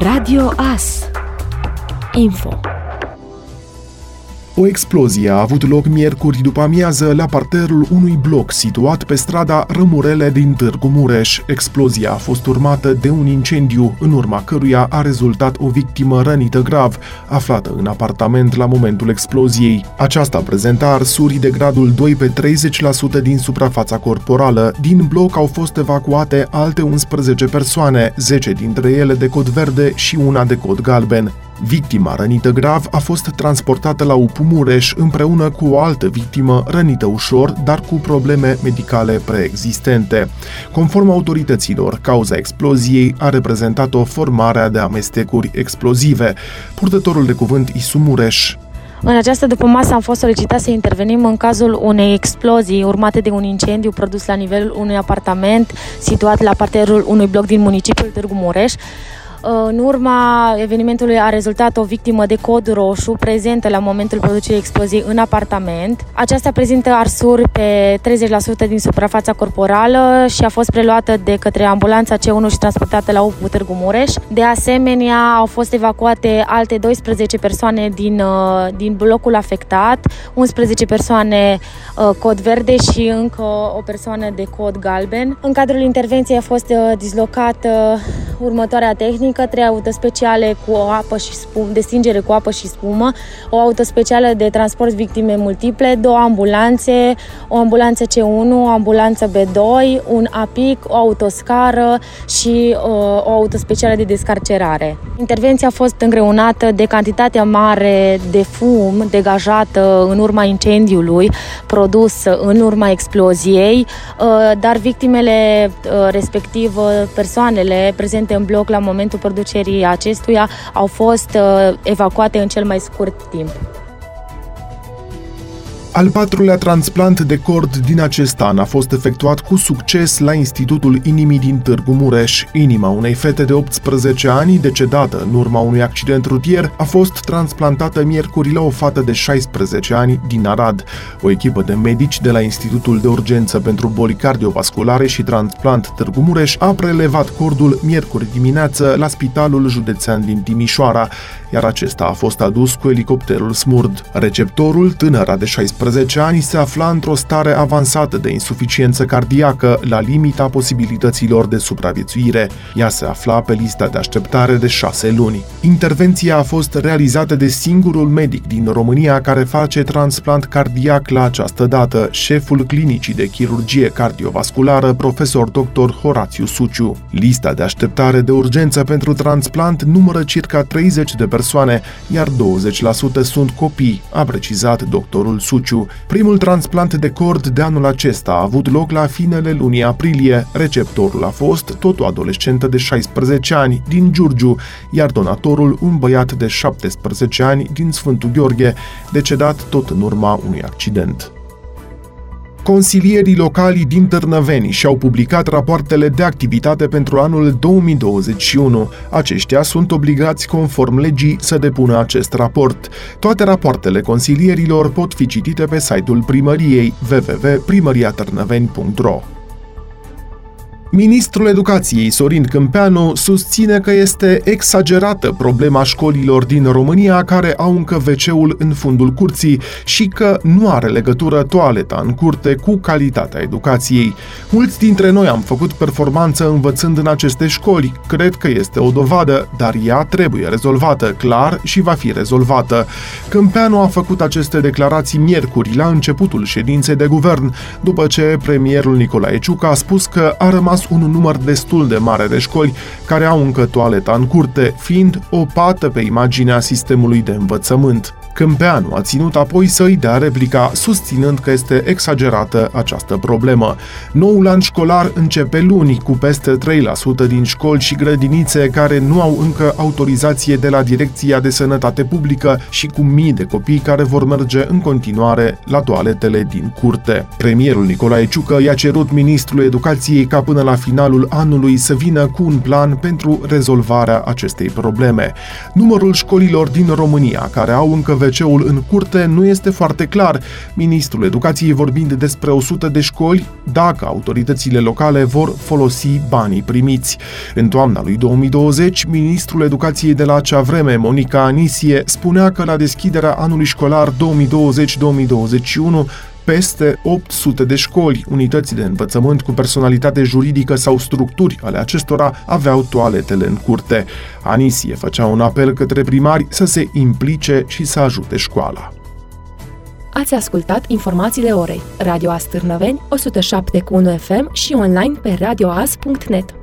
Radio AS Info o explozie a avut loc miercuri după amiază la parterul unui bloc situat pe strada Rămurele din Târgu Mureș. Explozia a fost urmată de un incendiu, în urma căruia a rezultat o victimă rănită grav, aflată în apartament la momentul exploziei. Aceasta prezenta arsuri de gradul 2 pe 30% din suprafața corporală. Din bloc au fost evacuate alte 11 persoane, 10 dintre ele de cod verde și una de cod galben. Victima rănită grav a fost transportată la UPU Mureș împreună cu o altă victimă rănită ușor, dar cu probleme medicale preexistente. Conform autorităților, cauza exploziei a reprezentat o formare de amestecuri explozive. Purtătorul de cuvânt Isu Mureș în această masă am fost solicitat să intervenim în cazul unei explozii urmate de un incendiu produs la nivelul unui apartament situat la parterul unui bloc din municipiul Târgu Mureș. În urma evenimentului a rezultat o victimă de cod roșu prezentă la momentul producerii exploziei în apartament. Aceasta prezintă arsuri pe 30% din suprafața corporală și a fost preluată de către ambulanța C1 și transportată la UPU Târgu Mureș. De asemenea, au fost evacuate alte 12 persoane din, uh, din blocul afectat, 11 persoane uh, cod verde și încă o persoană de cod galben. În cadrul intervenției a fost uh, dislocată următoarea tehnică, trei autospeciale cu apă și spumă, de stingere cu apă și spumă, o autospecială de transport victime multiple, două ambulanțe, o ambulanță C1, o ambulanță B2, un APIC, o autoscară și uh, o autospecială de descarcerare. Intervenția a fost îngreunată de cantitatea mare de fum degajată în urma incendiului produs în urma exploziei, uh, dar victimele, uh, respectiv persoanele prezente prezente în bloc la momentul producerii acestuia au fost uh, evacuate în cel mai scurt timp. Al patrulea transplant de cord din acest an a fost efectuat cu succes la Institutul Inimii din Târgu Mureș. Inima unei fete de 18 ani, decedată în urma unui accident rutier, a fost transplantată miercuri la o fată de 16 ani din Arad. O echipă de medici de la Institutul de Urgență pentru Boli Cardiovasculare și Transplant Târgu Mureș a prelevat cordul miercuri dimineață la Spitalul Județean din Timișoara, iar acesta a fost adus cu elicopterul Smurd. Receptorul, tânăra de 16 18 ani se afla într-o stare avansată de insuficiență cardiacă, la limita posibilităților de supraviețuire. Ea se afla pe lista de așteptare de șase luni. Intervenția a fost realizată de singurul medic din România care face transplant cardiac la această dată, șeful clinicii de chirurgie cardiovasculară, profesor dr. Horațiu Suciu. Lista de așteptare de urgență pentru transplant numără circa 30 de persoane, iar 20% sunt copii, a precizat doctorul Suciu. Giurgiu. Primul transplant de cord de anul acesta a avut loc la finele lunii aprilie. Receptorul a fost tot o adolescentă de 16 ani din Giurgiu, iar donatorul un băiat de 17 ani din Sfântul Gheorghe, decedat tot în urma unui accident. Consilierii locali din Târnăveni și-au publicat rapoartele de activitate pentru anul 2021. Aceștia sunt obligați conform legii să depună acest raport. Toate rapoartele consilierilor pot fi citite pe site-ul primăriei www.primariatârnăveni.ro. Ministrul Educației Sorin Câmpeanu susține că este exagerată problema școlilor din România care au încă wc în fundul curții și că nu are legătură toaleta în curte cu calitatea educației. Mulți dintre noi am făcut performanță învățând în aceste școli. Cred că este o dovadă, dar ea trebuie rezolvată, clar, și va fi rezolvată. Câmpeanu a făcut aceste declarații miercuri la începutul ședinței de guvern, după ce premierul Nicolae Ciucă a spus că a rămas rămas un număr destul de mare de școli care au încă toaleta în curte, fiind o pată pe imaginea sistemului de învățământ. Câmpeanu a ținut apoi să-i dea replica, susținând că este exagerată această problemă. Noul an școlar începe luni, cu peste 3% din școli și grădinițe care nu au încă autorizație de la Direcția de Sănătate Publică și cu mii de copii care vor merge în continuare la toaletele din curte. Premierul Nicolae Ciucă i-a cerut ministrul educației ca până la finalul anului să vină cu un plan pentru rezolvarea acestei probleme. Numărul școlilor din România care au încă AVC-ul în curte nu este foarte clar. Ministrul Educației vorbind despre 100 de școli, dacă autoritățile locale vor folosi banii primiți. În toamna lui 2020, ministrul Educației de la acea vreme, Monica Anisie, spunea că la deschiderea anului școlar 2020-2021 peste 800 de școli, unități de învățământ cu personalitate juridică sau structuri ale acestora aveau toaletele în curte. Anisie făcea un apel către primari să se implice și să ajute școala. Ați ascultat informațiile orei. Radio Astârnăveni, 107.1 FM și online pe radioas.net.